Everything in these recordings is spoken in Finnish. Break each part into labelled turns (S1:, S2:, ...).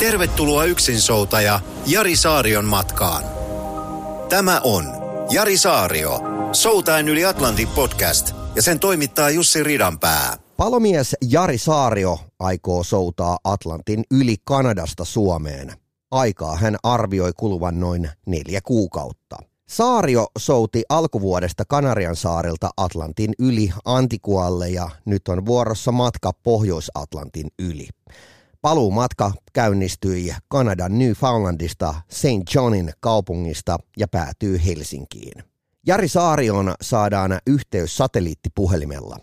S1: Tervetuloa yksinsoutaja Jari Saarion matkaan. Tämä on Jari Saario, Soutaen yli Atlantin podcast ja sen toimittaa Jussi Ridanpää.
S2: Palomies Jari Saario aikoo soutaa Atlantin yli Kanadasta Suomeen. Aikaa hän arvioi kuluvan noin neljä kuukautta. Saario souti alkuvuodesta Kanarian saarilta Atlantin yli Antikualle ja nyt on vuorossa matka Pohjois-Atlantin yli. Paluumatka käynnistyi Kanadan Newfoundlandista St. Johnin kaupungista ja päätyy Helsinkiin. Jari Saarioon saadaan yhteys satelliittipuhelimella.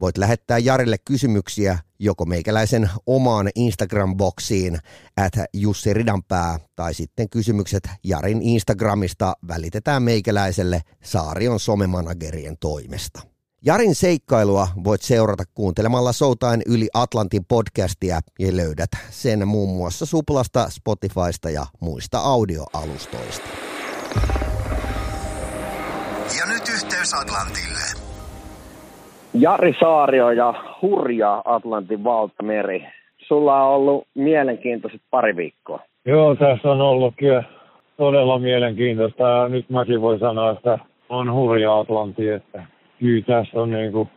S2: Voit lähettää Jarille kysymyksiä joko meikäläisen omaan Instagram-boksiin at Jussi Ridanpää tai sitten kysymykset Jarin Instagramista välitetään meikäläiselle Saarion somemanagerien toimesta. Jarin seikkailua voit seurata kuuntelemalla Soutain yli Atlantin podcastia ja löydät sen muun muassa Suplasta, Spotifysta ja muista audioalustoista.
S1: Ja nyt yhteys Atlantille.
S3: Jari Saario ja hurja Atlantin valtameri. Sulla on ollut mielenkiintoiset pari viikkoa.
S4: Joo, tässä on ollut kyllä todella mielenkiintoista nyt mäkin voin sanoa, että on hurja Atlanti, että kyllä tässä on niin kuin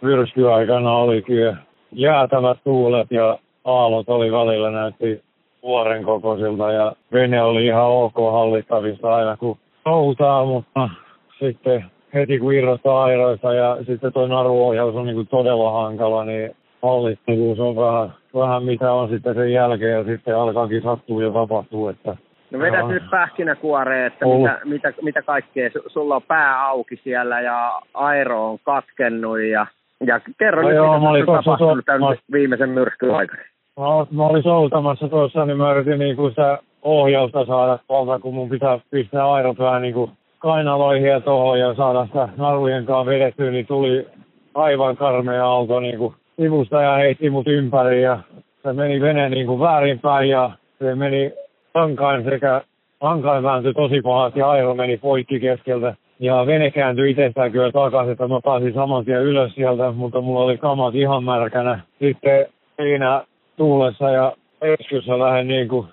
S4: myrskyaikana oli kyllä jäätävät tuulet ja aallot oli välillä näytti vuoren kokoisilta ja vene oli ihan ok hallittavissa aina kun soutaa, mutta sitten heti kun irrottaa airoista ja sitten tuo naruohjaus on niin kuin todella hankala, niin hallittavuus on vähän, vähän mitä on sitten sen jälkeen ja sitten alkaakin sattua ja tapahtuu, että
S3: No vedät
S4: Joo.
S3: nyt pähkinäkuoreen, että mitä, mitä, mitä kaikkea. Su- Sulla on pää auki siellä ja aero on katkennut ja, ja kerro
S4: No
S3: nyt,
S4: joo,
S3: mitä on tapahtunut
S4: so-
S3: tämän
S4: mä-
S3: viimeisen myrskyn aikana.
S4: Mä, mä olin soutamassa tuossa, niin mä yritin niinku sitä ohjausta saada tuolta, kun mun pitää pistää aeropää niinku kainaloihin ja tohon ja saada sitä narujen kanssa vedettyä, niin tuli aivan karmea aalto niinku sivusta ja heitti mut ympäri ja se meni vene niinku väärinpäin ja se meni hankain sekä hankain vääntyi tosi pahasti ja aero meni poikki keskeltä. Ja vene kääntyi itsestään kyllä takaisin, että mä pääsin saman tien ylös sieltä, mutta mulla oli kamat ihan märkänä. Sitten siinä tuulessa ja eskyssä lähden niin kuin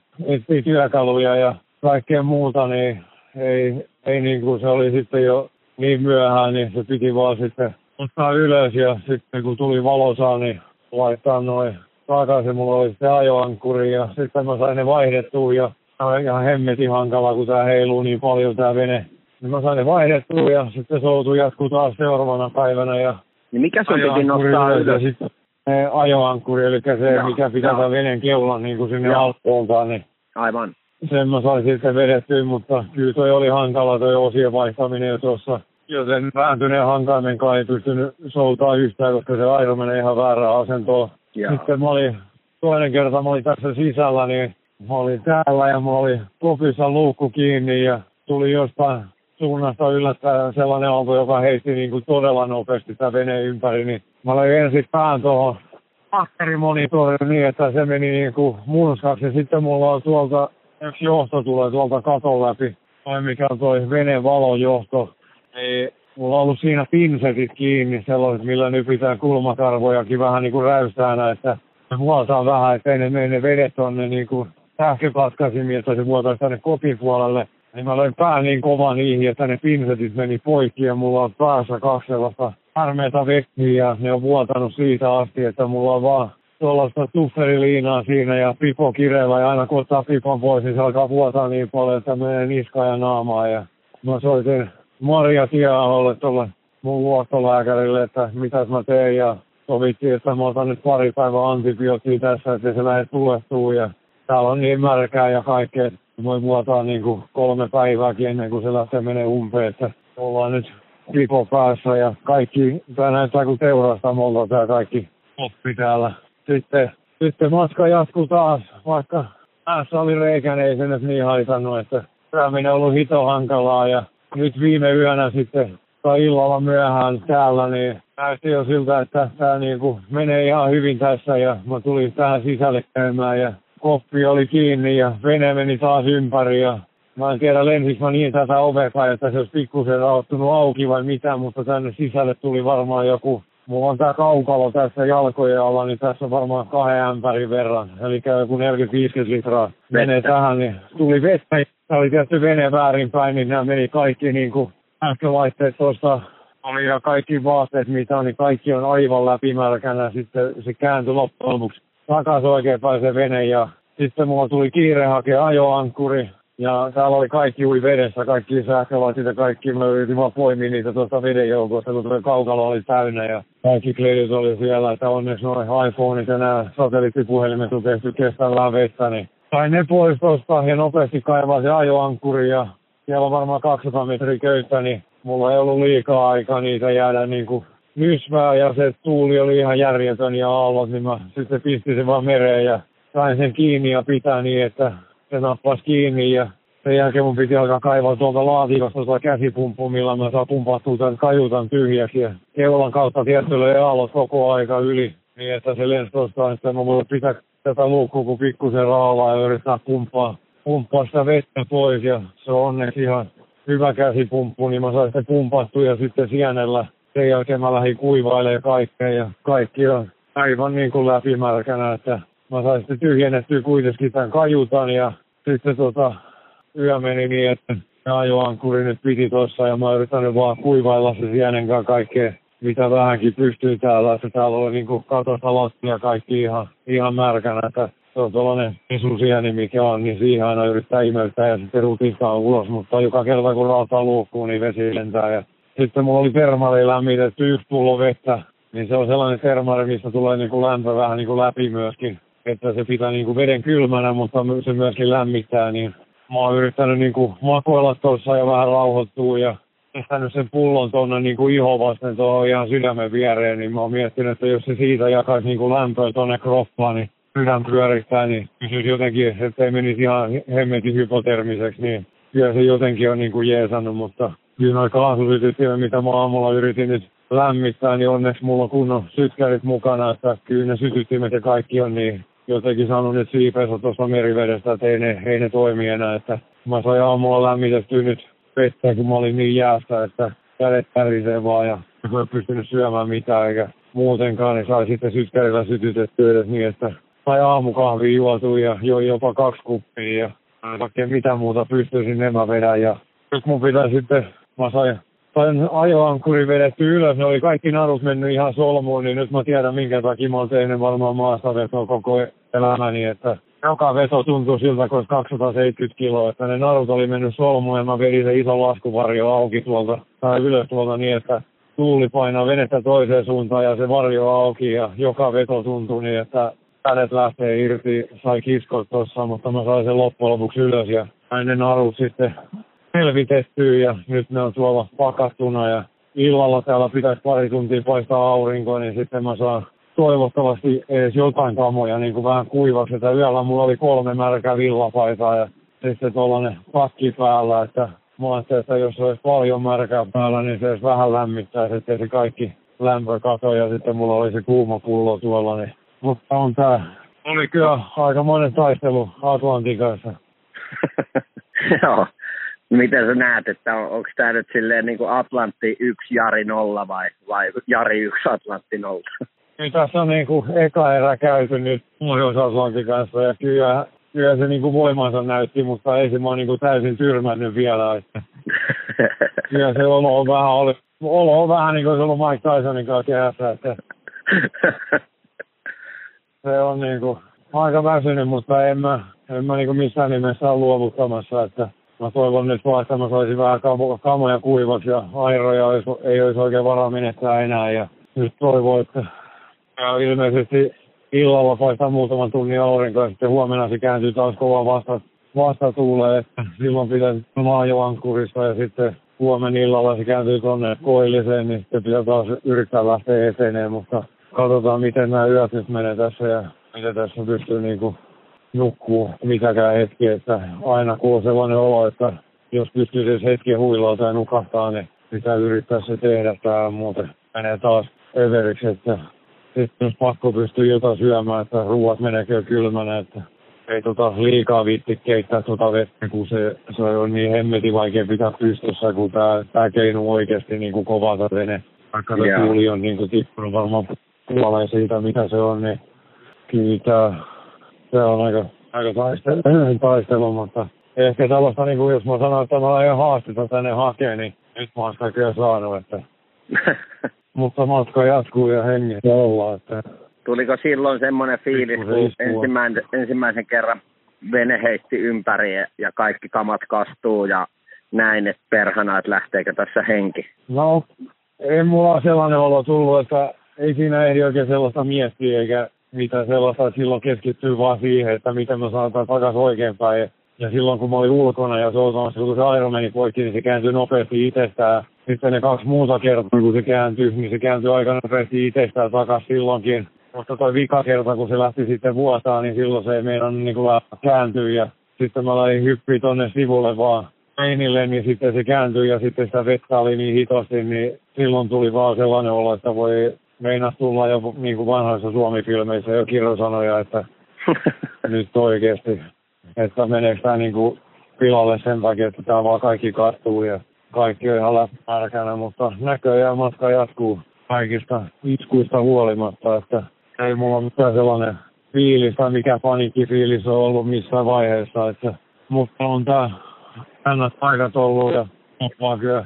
S4: työkaluja ja kaikkea muuta, niin ei, ei niin kuin se oli sitten jo niin myöhään, niin se piti vaan sitten ottaa ylös ja sitten kun tuli valosaa, niin laittaa noin takaisin. Mulla oli sitten ajoankkuri ja sitten mä sain ne vaihdettua ja tää on ihan hemmetin hankala, kun tää heiluu niin paljon tää vene. Niin mä sain ne vaihdettua ja sitten soutu jatkuu taas seuraavana päivänä ja
S3: Niin mikä sun piti nostaa
S4: ylös ja sitten se ajoankkuri, eli se,
S3: Joo,
S4: mikä pitää tämän veneen keulan niin kuin sinne
S3: Joo.
S4: alkoontaan, niin
S3: Aivan.
S4: sen mä sain sitten vedettyä, mutta kyllä toi oli hankala toi osien vaihtaminen jo tuossa. Joten vääntyneen hankaimen kai ei pystynyt soutaa yhtään, koska se airo menee ihan väärään asentoon.
S3: Joo.
S4: Sitten mä olin, toinen kerta mä olin tässä sisällä, niin mä olin täällä ja mulla oli kopissa luukku kiinni ja tuli jostain suunnasta yllättäen sellainen auto, joka heitti niin kuin todella nopeasti tämä veneen ympäri, niin mä löin ensin pään tuohon patterimonitoriin niin, että se meni niin kuin murskaksi. Ja sitten mulla on tuolta, yksi johto tulee tuolta katon läpi, toi mikä on toi veneen valojohto. Niin mulla on ollut siinä pinsetit kiinni sellaiset, millä nypitään kulmakarvojakin vähän niin kuin räystään, että se vuotaa vähän, ettei ne mene ne vedet tonne niin kuin sähkökatkaisimiin, että se vuotaisi tänne kopin puolelle. Niin mä löin pää niin kova niihin, että ne pinsetit meni poikki ja mulla on päässä kaksi sellaista harmeita vettiä ja ne on vuotanut siitä asti, että mulla on vaan tuollaista tufferiliinaa siinä ja pipo kireellä ja aina kun ottaa pipon pois, niin se alkaa vuotaa niin paljon, että menee niskaan ja naamaan. Ja mä soitin Maria Tiaholle tuolle mun luottolääkärille, että mitäs mä teen ja sovittiin, että mä otan nyt pari päivää antibioottia tässä, että se lähde tulehtuu ja täällä on niin märkää ja kaikkea, voi vuotaa niin kuin kolme päivääkin ennen kuin se lähtee menee umpeen, että ollaan nyt pipo päässä ja kaikki, tää näyttää kuin teurastamolta tää kaikki oppi täällä. Sitten, sitten matka jatkuu taas, vaikka tässä oli reikä, ei se niin haitannut, että tämä on ollut hito hankalaa ja nyt viime yönä sitten tai illalla myöhään täällä, niin näytti jo siltä, että tämä niin kuin menee ihan hyvin tässä ja mä tulin tähän sisälle käymään ja koppi oli kiinni ja vene meni taas ympäri ja mä en tiedä lensikö mä niin tätä ovea, että se olisi pikkusen raottunut auki vai mitä, mutta tänne sisälle tuli varmaan joku Mulla on tää kaukalo tässä jalkojen alla, niin tässä on varmaan kahden ämpärin verran. Eli joku 40-50 litraa menee tähän, niin tuli vettä. Tämä oli tietysti vene väärinpäin, niin nämä meni kaikki niin kuin äskölaitteet tuosta oli ja kaikki vaatteet, mitä on, niin kaikki on aivan läpimärkänä. Sitten se kääntyi loppujen lopuksi takaisin oikein se vene ja sitten mulla tuli kiire hakea ajoankkuri. Ja täällä oli kaikki ui vedessä, kaikki sähkölaitit ja kaikki. Mä yritin vaan poimia niitä tuosta veden joukosta, kun tuo kaukalo oli täynnä ja kaikki kledit oli siellä. Että onneksi noin iPhoneit ja nämä satelliittipuhelimet on tehty kestävää vettä, niin sain ne pois tuosta ja nopeasti kaivaa se ajoankkuri ja siellä on varmaan 200 metriä köyttä, niin mulla ei ollut liikaa aikaa niitä jäädä niin kuin nysmää ja se tuuli oli ihan järjetön ja aallot, niin mä sitten pistin sen vaan mereen ja sain sen kiinni ja pitää niin, että se nappasi kiinni ja sen jälkeen mun piti alkaa kaivaa tuolta laatikosta tuota käsipumppu, millä mä saan pumpattua tämän kajutan tyhjäksi ja keulan kautta tietylle aallot koko aika yli niin, että se lensi tuosta, että mä voin pitää tätä luukkua kun pikkusen raavaa ja yrittää pumppaa, pumppaa sitä vettä pois. Ja se on onneksi ihan hyvä käsipumppu, niin mä sain sitä pumpattua ja sitten sienellä. Sen jälkeen mä lähdin kuivailemaan kaikkea ja kaikki on aivan niin kuin läpimärkänä, että mä sain sitten tyhjennettyä kuitenkin tämän kajutan ja sitten tota, yö meni niin, että ajoankuri nyt piti tuossa ja mä oon yrittänyt vaan kuivailla se sienen kanssa kaikkea, mitä vähänkin pystyy täällä, että täällä oli niin katossa ja kaikki ihan, ihan märkänä, että se on tuollainen pesusieni, mikä on, niin siihen aina yrittää imeyttää ja sitten rutistaa ulos, mutta joka kerta kun rautaa luukkuun, niin vesi lentää. Ja sitten mulla oli termari lämmitetty yksi pullo vettä, niin se on sellainen termari, missä tulee niin kuin lämpö vähän niin kuin läpi myöskin, että se pitää niin kuin veden kylmänä, mutta se myöskin lämmittää, niin mä oon yrittänyt niin kuin makoilla tuossa ja vähän rauhoittua ja pistänyt sen pullon tuonne niin kuin iho vasten tuohon ihan sydämen viereen, niin mä oon miettinyt, että jos se siitä jakaisi niin kuin lämpöä tuonne kroppaan, niin sydän pyörittää, niin pysyisi jotenkin, ettei menisi ihan hemmetin hypotermiseksi, niin kyllä se jotenkin on niin kuin jeesannut, mutta kyllä noin kaasusytyttimet, mitä mä aamulla yritin nyt lämmittää, niin onneksi mulla on kunnon sytkärit mukana, että kyllä ne sytyttimet ja kaikki on niin jotenkin saanut nyt siipeensä tuosta merivedestä, että ei ne, ei ne toimi enää, että mä sain aamulla lämmitettyä nyt vettä, kun mä olin niin jäästä, että kädet pärisee vaan ja mä en pystynyt syömään mitään eikä muutenkaan, niin sai sitten sytkärillä sytytettyä edes niin, että sai aamukahvia juotu ja joi jopa kaksi kuppia ja vaikka mitä muuta pystyisin nämä vedä. Ja nyt mun pitää sitten, mä sain, sain ajoankuri vedetty ylös, ne oli kaikki narut mennyt ihan solmuun, niin nyt mä tiedän minkä takia mä oon tehnyt varmaan maasta vetoa koko elämäni, että joka veto tuntui siltä, kun 270 kiloa, että ne narut oli mennyt solmuun ja mä vedin se iso laskuvarjo auki tuolta tai ylös tuolta niin, että tuuli painaa venettä toiseen suuntaan ja se varjo auki ja joka veto tuntui niin, että kädet lähtee irti, sai kiskot tuossa, mutta mä sain sen loppujen lopuksi ylös ja sain ne narut sitten selvitettyä ja nyt ne on tuolla pakattuna ja illalla täällä pitäisi pari tuntia paistaa aurinkoa, niin sitten mä saan toivottavasti edes jotain kamoja niin kuin vähän kuivaksi. Että yöllä mulla oli kolme märkää villapaitaa ja sitten tuollainen pakki päällä, että mä ajattelin, että jos olisi paljon märkää päällä, niin se olisi vähän lämmittää, että se kaikki lämpö katoa ja sitten mulla oli se kuuma pullo tuolla, niin mutta on tää, oli kyllä aika monen taistelu Atlantin kanssa.
S3: Joo. Miten sä näet, että on, onko tämä nyt silleen niin kuin Atlantti 1 Jari 0 vai, vai Jari 1 Atlantti 0?
S4: Kyllä tässä on niin kuin eka erä käyty nyt Pohjois-Atlantin kanssa ja kyllä, kyllä se niin kuin voimansa näytti, mutta ei se mä niin kuin täysin tyrmännyt vielä. Että kyllä se olo on vähän, oli, olo on vähän niin kuin se ollut Mike Tysonin kanssa kehässä, että se on niin kuin aika väsynyt, mutta en mä, en mä niin kuin missään nimessä ole luovuttamassa, että mä toivon nyt vaan, että mä saisin vähän kamoja kuivaksi ja airoja olisi, ei olisi oikein varaa menettää enää. Ja nyt toivon, että ja ilmeisesti illalla paistaa muutaman tunnin aurinko ja sitten huomenna se kääntyy taas kova vasta, vastatuuleen, että silloin pitäisi maajoankkurissa ja sitten huomenna illalla se kääntyy tuonne koilliseen, niin sitten pitää taas yrittää lähteä eteneen, mutta katsotaan miten nämä yöt nyt menee tässä ja miten tässä pystyy niin kuin nukkuu mitäkään hetki, että aina kun on sellainen olo, että jos pystyy edes hetken huilauta ja nukahtaa, niin pitää yrittää se tehdä. Tämä muuten menee taas överiksi, että sitten jos pakko pystyy jotain syömään, että ruuat menee kylmänä, että ei tota liikaa viitti keittää tota vettä, kun se, se on niin hemmetin vaikea pitää pystyssä, kun tää, tää keinu oikeasti niin kuin kova vene. Vaikka se tuuli on niin kuin tippunut varmaan puoleen siitä, mitä se on, niin kyllä tää on aika, aika taistelu, taistelu, mutta ehkä tällaista, niin kuin jos mä sanon, että mä olen haastetta tänne hakee, niin nyt mä oon sitä kyllä saanut, että mutta matka jatkuu ja hengissä ollaan, että
S3: Tuliko silloin semmoinen fiilis, kun ensimmäisen, ensimmäisen kerran vene heitti ympäri ja kaikki kamat kastuu ja näin, että perhana, että lähteekö tässä henki?
S4: No, ei mulla sellainen olo tullut, että ei siinä ehdi oikein sellaista miettiä eikä mitä sellaista, että silloin keskittyy vaan siihen, että miten me saadaan takaisin oikeinpäin. Ja silloin kun mä olin ulkona ja soutamassa, kun se aero meni poikki, niin se kääntyi nopeasti itsestään. Sitten ne kaksi muuta kertaa, kun se kääntyi, niin se kääntyi aika nopeasti itsestään takaisin silloinkin. Mutta toi vika kerta, kun se lähti sitten vuotaa, niin silloin se ei meidän niin kuin kääntyä. Ja sitten mä lähdin hyppiä tonne sivulle vaan peinille, niin sitten se kääntyi ja sitten sitä vettä oli niin hitosti, niin silloin tuli vaan sellainen olo, että voi meinas tulla jo niin kuin vanhoissa Suomi-filmeissä jo kirjasanoja, että nyt oikeasti, että meneekö tämä niin kuin pilalle sen takia, että tämä vaan kaikki kattuu ja kaikki on ihan läppärkänä, mutta näköjään matka jatkuu kaikista iskuista huolimatta, että ei mulla mitään sellainen fiilis tai mikä paniikkifiilis on ollut missään vaiheessa. Että, mutta on tää hännät paikat ollut ja vaan kyllä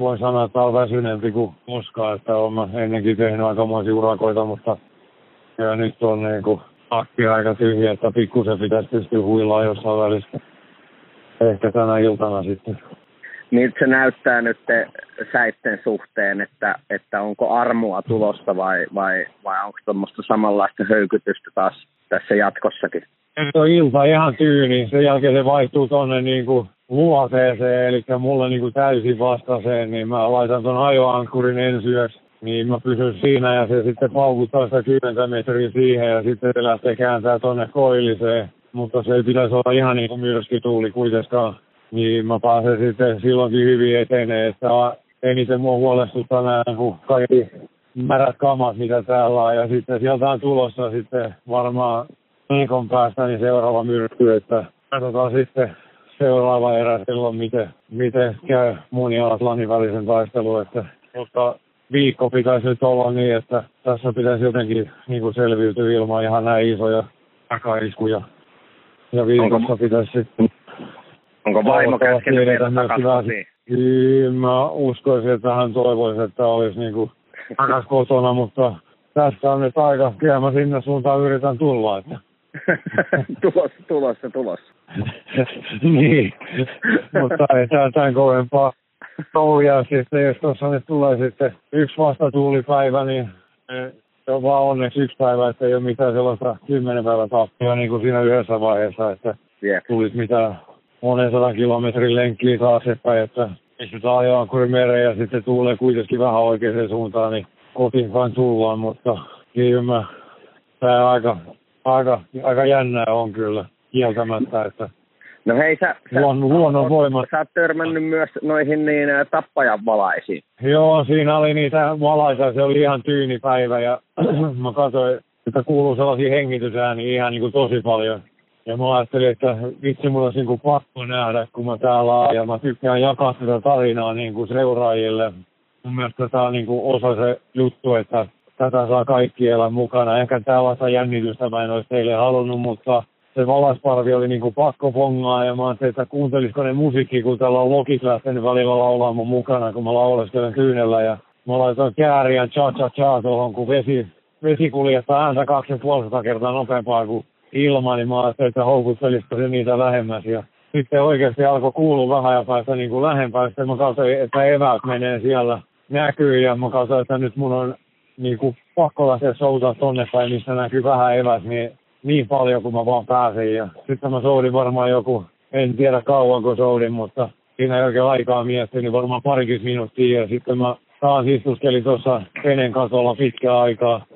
S4: voin sanoa, että on väsyneempi kuin koskaan, että olen ennenkin tehnyt aikamoisia urakoita, mutta ja nyt on niin kuin akki aika tyhjä, että pikkusen pitäisi pystyä huilaa jossain välissä. Ehkä tänä iltana sitten
S3: miltä se näyttää nyt säitten suhteen, että, että onko armoa tulosta vai, vai, vai onko tuommoista samanlaista höykytystä taas tässä jatkossakin?
S4: Se on ilta ihan tyyni, sen jälkeen se vaihtuu tuonne niin kuin luoteeseen, eli mulle niin kuin täysin vastaiseen, niin mä laitan tuon ajoankkurin ensi niin mä pysyn siinä ja se sitten paukuttaa sitä 10 metriä siihen ja sitten se lähtee kääntää tuonne koilliseen. Mutta se ei pitäisi olla ihan niin kuin myrskytuuli kuitenkaan niin mä pääsen sitten silloinkin hyvin etenee, että eniten mua huolestuttaa nämä niin kaikki märät kamat, mitä täällä on. Ja sitten sieltä on tulossa sitten varmaan viikon päästä niin seuraava myrsky, että katsotaan sitten seuraava erä silloin, miten, miten käy mun ja Atlantin välisen taistelun. Että, mutta viikko pitäisi nyt olla niin, että tässä pitäisi jotenkin niin kuin selviytyä ilman ihan näin isoja takaiskuja. Ja viikossa Onko... pitäisi sitten
S3: Onko vaimo käskenyt vielä takaisin
S4: Kyllä mä uskoisin, että hän toivoisi, että olisi niin kuin takas kotona, mutta tässä on nyt aika kiemä sinne suuntaan yritän tulla. Että.
S3: tulossa, tulossa, tulossa.
S4: niin, mutta ei tämä tämän kovempaa touhia. Sitten jos tuossa nyt tulee sitten yksi vastatuulipäivä, niin se on vaan onneksi yksi päivä, että ei ole mitään sellaista kymmenen päivän tappia niin kuin siinä yhdessä vaiheessa, että yeah. tulisi mitään monen sadan kilometrin lenkkiä taaksepäin, että ajaa ankkurin mereen ja sitten tuulee kuitenkin vähän oikeaan suuntaan, niin kotiin vain tullaan, mutta kyllä mä, tämä aika, aika, aika jännää on kyllä kieltämättä, että
S3: No hei, sä,
S4: sä, luonnon, voimat.
S3: sä oot törmännyt myös noihin niin tappajan valaisiin.
S4: Joo, siinä oli niitä valaisia, se oli ihan tyyni päivä ja mä katsoin, että kuuluu sellaisia hengitysääniä ihan niin kuin tosi paljon. Ja mä ajattelin, että vitsi mulla olisi niin pakko nähdä, kun mä täällä oon. Ja mä tykkään jakaa sitä tarinaa niin kuin seuraajille. Mun mielestä tämä on niin kuin osa se juttu, että tätä saa kaikki elää mukana. Ehkä tällaista jännitystä mä en olisi teille halunnut, mutta se valasparvi oli niin kuin pakko pongaa ja mä ajattelin, että kuuntelisiko ne musiikki, kun täällä on lokit lähtenyt välillä laulaa mun mukana, kun mä lauleskelen kyynellä ja mä laitoin kääriä cha cha cha tuohon, kun vesi, vesi kuljettaa ääntä kaksi ja kertaa nopeampaa kuin ilma, niin mä ajattelin, että houkuttelisiko se niitä lähemmäs. Ja sitten oikeasti alkoi kuulua vähän ja päästä niin kuin lähempää. Sitten mä katsoin, että eväät menee siellä näkyy ja mä katsoin, että nyt mun on niin kuin pakko lähteä soutaa tonne päin, missä näkyy vähän evät, niin, niin paljon kuin mä vaan pääsin. Ja sitten mä soudin varmaan joku, en tiedä kauan kun soudin, mutta siinä ei oikein aikaa miettiä, niin varmaan parikymmentä minuuttia. Ja sitten mä taas istuskelin tuossa venen katolla pitkää aikaa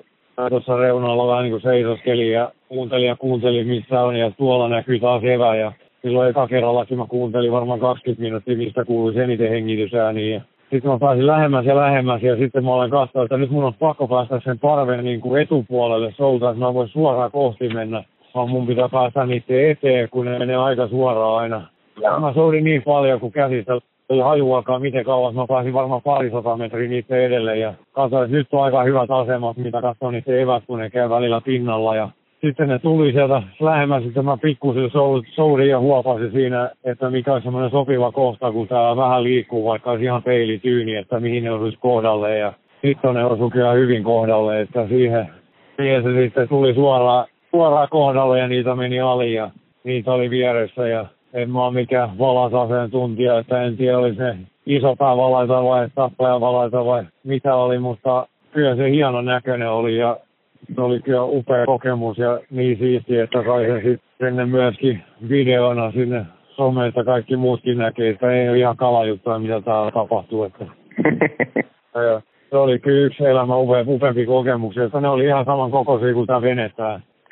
S4: tuossa reunalla vähän niin kuin seisoskelin ja kuuntelin ja kuuntelin missä on ja tuolla näkyy taas evä ja silloin eka kerrallakin mä kuuntelin varmaan 20 minuuttia, mistä kuului eniten hengitysääniä. Sitten mä pääsin lähemmäs ja lähemmäs ja sitten mä olen katsonut, että nyt mun on pakko päästä sen parven niin kuin etupuolelle solta, että mä voin suoraan kohti mennä. Vaan mun pitää päästä niiden eteen, kun ne menee aika suoraan aina. Ja. Mä soudin niin paljon, kun käsistä ei hajuakaan miten kauas. Mä pääsin varmaan parisata metriä niitä edelle ja katsoin, että nyt on aika hyvät asemat, mitä katsoin niitä evät, kun ne käy välillä pinnalla. Ja sitten ne tuli sieltä lähemmäs, sitten mä pikkusen soudin ja huopasin siinä, että mikä on semmoinen sopiva kohta, kun tää vähän liikkuu, vaikka olisi ihan peilityyni, että mihin ne osuisi kohdalle. Ja sitten ne osu kyllä hyvin kohdalle, että siihen, siihen se sitten tuli suoraan, suoraan kohdalle ja niitä meni ali ja niitä oli vieressä ja en mä ole mikään tuntija, että en tiedä oli se iso päävalaita vai tappajavalaita vai mitä oli, mutta kyllä se hieno näköinen oli ja se oli kyllä upea kokemus ja niin siisti, että sai sen sitten myöskin videona sinne someen, että kaikki muutkin näkee, että ei ole ihan kalajuttuja, mitä täällä tapahtuu. Että. ja se oli kyllä yksi elämä upe, upeampi kokemus, että ne oli ihan saman kokoisia kuin tämä vene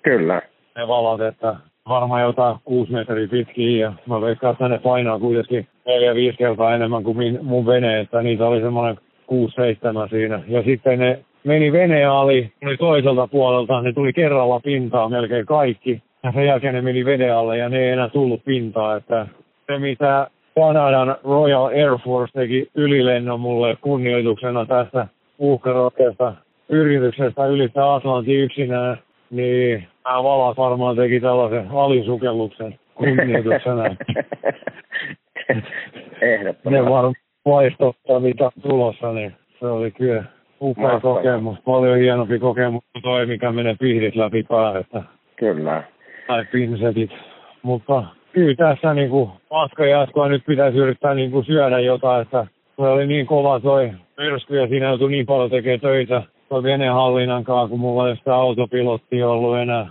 S3: Kyllä.
S4: Ne valat, että varmaan jotain kuusi metriä pitkiä ja mä veikkaan, että ne painaa kuitenkin neljä viisi kertaa enemmän kuin mun vene, että niitä oli semmoinen kuusi seitsemän siinä. Ja sitten ne meni vene ali, tuli toiselta puolelta, ne tuli kerralla pintaa melkein kaikki. Ja sen jälkeen ne meni veden alle ja ne ei enää tullut pintaa, että se mitä Kanadan Royal Air Force teki ylilennon mulle kunnioituksena tästä uhkarohkeasta yrityksestä ylittää Atlantin yksinään, niin nämä valat varmaan teki tällaisen alisukelluksen kunnioituksena.
S3: Ehdottomasti.
S4: Ne varmaan vaistottaa mitä tulossa, niin se oli kyllä upea kokemus. Paljon hienompi kokemus kuin toi, mikä menee pihdit läpi päästä.
S3: Kyllä.
S4: Tai pinsetit. Mutta kyllä tässä niin kuin matka jatkoa nyt pitäisi yrittää niin kuin syödä jotain, että se oli niin kova toi myrsky ja siinä joutui niin paljon tekemään töitä toi venehallinnan kanssa, kun mulla ei sitä autopilotti ollut enää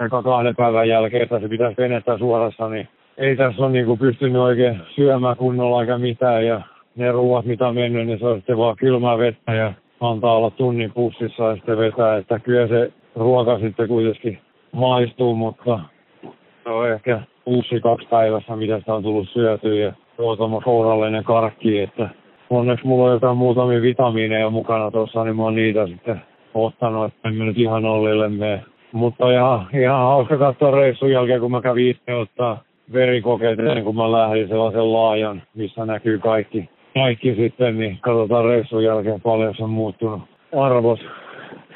S4: eka kahden päivän jälkeen, että se pitäisi venettä suorassa, niin ei tässä ole niin kuin pystynyt oikein syömään kunnolla aika mitään ja ne ruuat, mitä on mennyt, niin se on sitten vaan kylmää vettä ja antaa olla tunnin pussissa ja sitten vetää, että kyllä se ruoka sitten kuitenkin maistuu, mutta se on ehkä pussi kaksi päivässä, mitä sitä on tullut syötyä ja tuotama kourallinen karkki, että onneksi mulla on jotain muutamia vitamiineja mukana tuossa, niin mä oon niitä sitten ottanut, että en nyt ihan ollille mene. Mutta ihan, ihan hauska katsoa reissun jälkeen, kun mä kävin itse ottaa verikokeet ennen kuin mä lähdin sellaisen laajan, missä näkyy kaikki, kaikki sitten, niin katsotaan reissun jälkeen paljon se on muuttunut arvot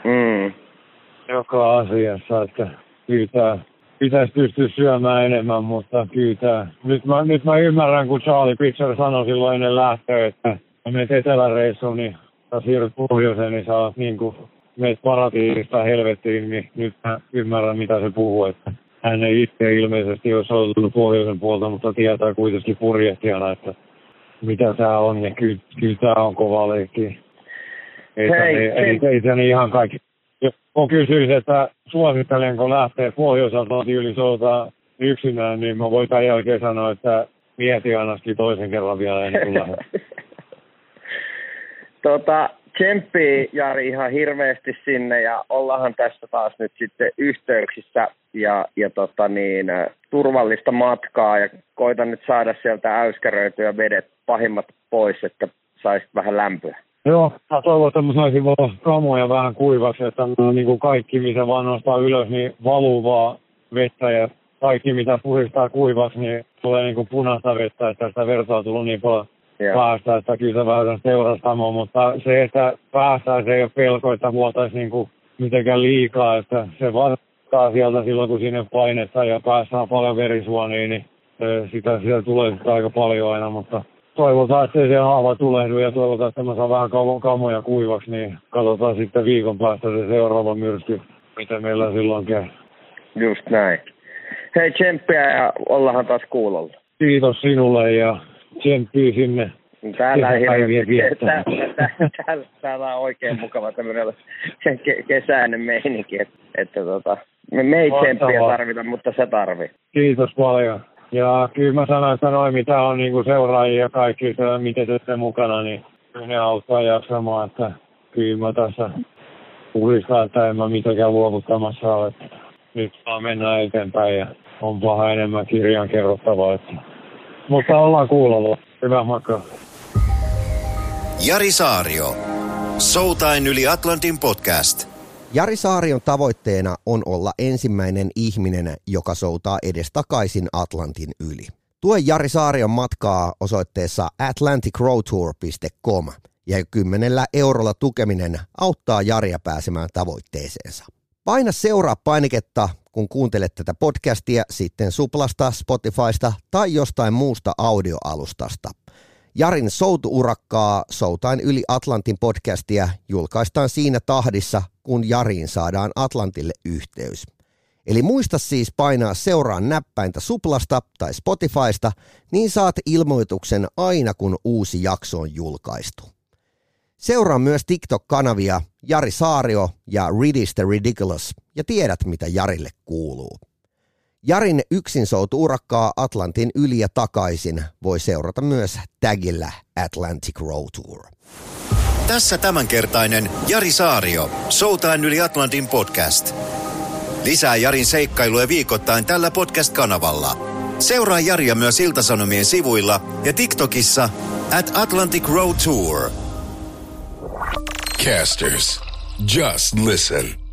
S3: mm.
S4: joka asiassa, että pyytää pitäisi pystyä syömään enemmän, mutta kyllä Nyt mä, nyt mä ymmärrän, kun Charlie Pitcher sanoi silloin ennen lähtöä, että kun menet eteläreissuun, niin sä siirryt pohjoiseen, niin sä oot niin kuin meet paratiisista helvettiin, niin nyt mä ymmärrän, mitä se puhuu. Että hän ei itse ilmeisesti ole soitellut pohjoisen puolta, mutta tietää kuitenkin purjehtijana, että mitä tämä on, ja kyllä, kyllä tämä on kova leikki. Ei, Hei, ei, ei, ei, ei ihan kaikki. Jos kysyisin, että suosittelenko lähteä pohjoiselta yli yksinään, niin mä voin tämän jälkeen sanoa, että mieti ainakin toisen kerran vielä ennen kuin
S3: tota, tsemppi Jari ihan hirveästi sinne ja ollaanhan tässä taas nyt sitten yhteyksissä ja, ja tota niin, turvallista matkaa ja koitan nyt saada sieltä äyskäröityä vedet pahimmat pois, että saisit vähän lämpöä.
S4: Joo, mä toivon, että mä saisin vaan kamoja vähän kuivaksi, että niin kuin kaikki, mitä vaan nostaa ylös, niin valuu vaan vettä ja kaikki, mitä puhistaa kuivaksi, niin tulee niin kuin punaista vettä, että sitä vertaa on tullut niin paljon yeah. päästä, että kyllä se vähän teurastamo, mutta se, että päästään, se ei ole pelko, että vuotaisi niin kuin mitenkään liikaa, että se vastaa sieltä silloin, kun sinne painetta ja päästään paljon verisuoniin, niin sitä sieltä tulee sitä aika paljon aina, mutta toivotaan, että se haava tulehdu ja toivotaan, että mä saan vähän kamoja kuivaksi, niin katsotaan sitten viikon päästä se seuraava myrsky, mitä meillä silloin käy.
S3: Just näin. Hei, tsemppiä ja ollaan taas kuulolla.
S4: Kiitos sinulle ja tsemppiä sinne
S3: Täällä, täällä, täällä, täällä on oikein mukava tämmöinen kesäinen meininki, että, että tota, me, me ei tsemppiä tarvita, mutta se tarvii.
S4: Kiitos paljon. Ja kyllä mä sanoin, että noin mitä on niin seuraajia ja kaikki, miten te mukana, niin kyllä ne auttaa jaksamaan, että kyllä mä tässä pulista, että en mä mitenkään luovuttamassa ole. Nyt vaan mennään eteenpäin ja on paha enemmän kirjan kerrottavaa. Että. Mutta ollaan kuulolla. Hyvää matkaa.
S1: Jari Saario. Soutain yli Atlantin podcast.
S2: Jari Saarion tavoitteena on olla ensimmäinen ihminen, joka soutaa edestakaisin Atlantin yli. Tue Jari Saarion matkaa osoitteessa atlanticroadtour.com ja kymmenellä eurolla tukeminen auttaa Jaria pääsemään tavoitteeseensa. Paina seuraa painiketta, kun kuuntelet tätä podcastia sitten Suplasta, Spotifysta tai jostain muusta audioalustasta. Jarin soutuurakkaa Soutain yli Atlantin podcastia julkaistaan siinä tahdissa, kun Jariin saadaan Atlantille yhteys. Eli muista siis painaa seuraa näppäintä Suplasta tai Spotifysta, niin saat ilmoituksen aina kun uusi jakso on julkaistu. Seuraa myös TikTok-kanavia Jari Saario ja Ridis the Ridiculous ja tiedät mitä Jarille kuuluu. Jarin yksin soutu urakkaa Atlantin yli ja takaisin voi seurata myös tagillä Atlantic Road Tour.
S1: Tässä tämänkertainen Jari Saario, Soutain yli Atlantin podcast. Lisää Jarin seikkailuja viikoittain tällä podcast-kanavalla. Seuraa Jaria myös Iltasanomien sivuilla ja TikTokissa at Atlantic Road Tour.
S5: Casters, just listen.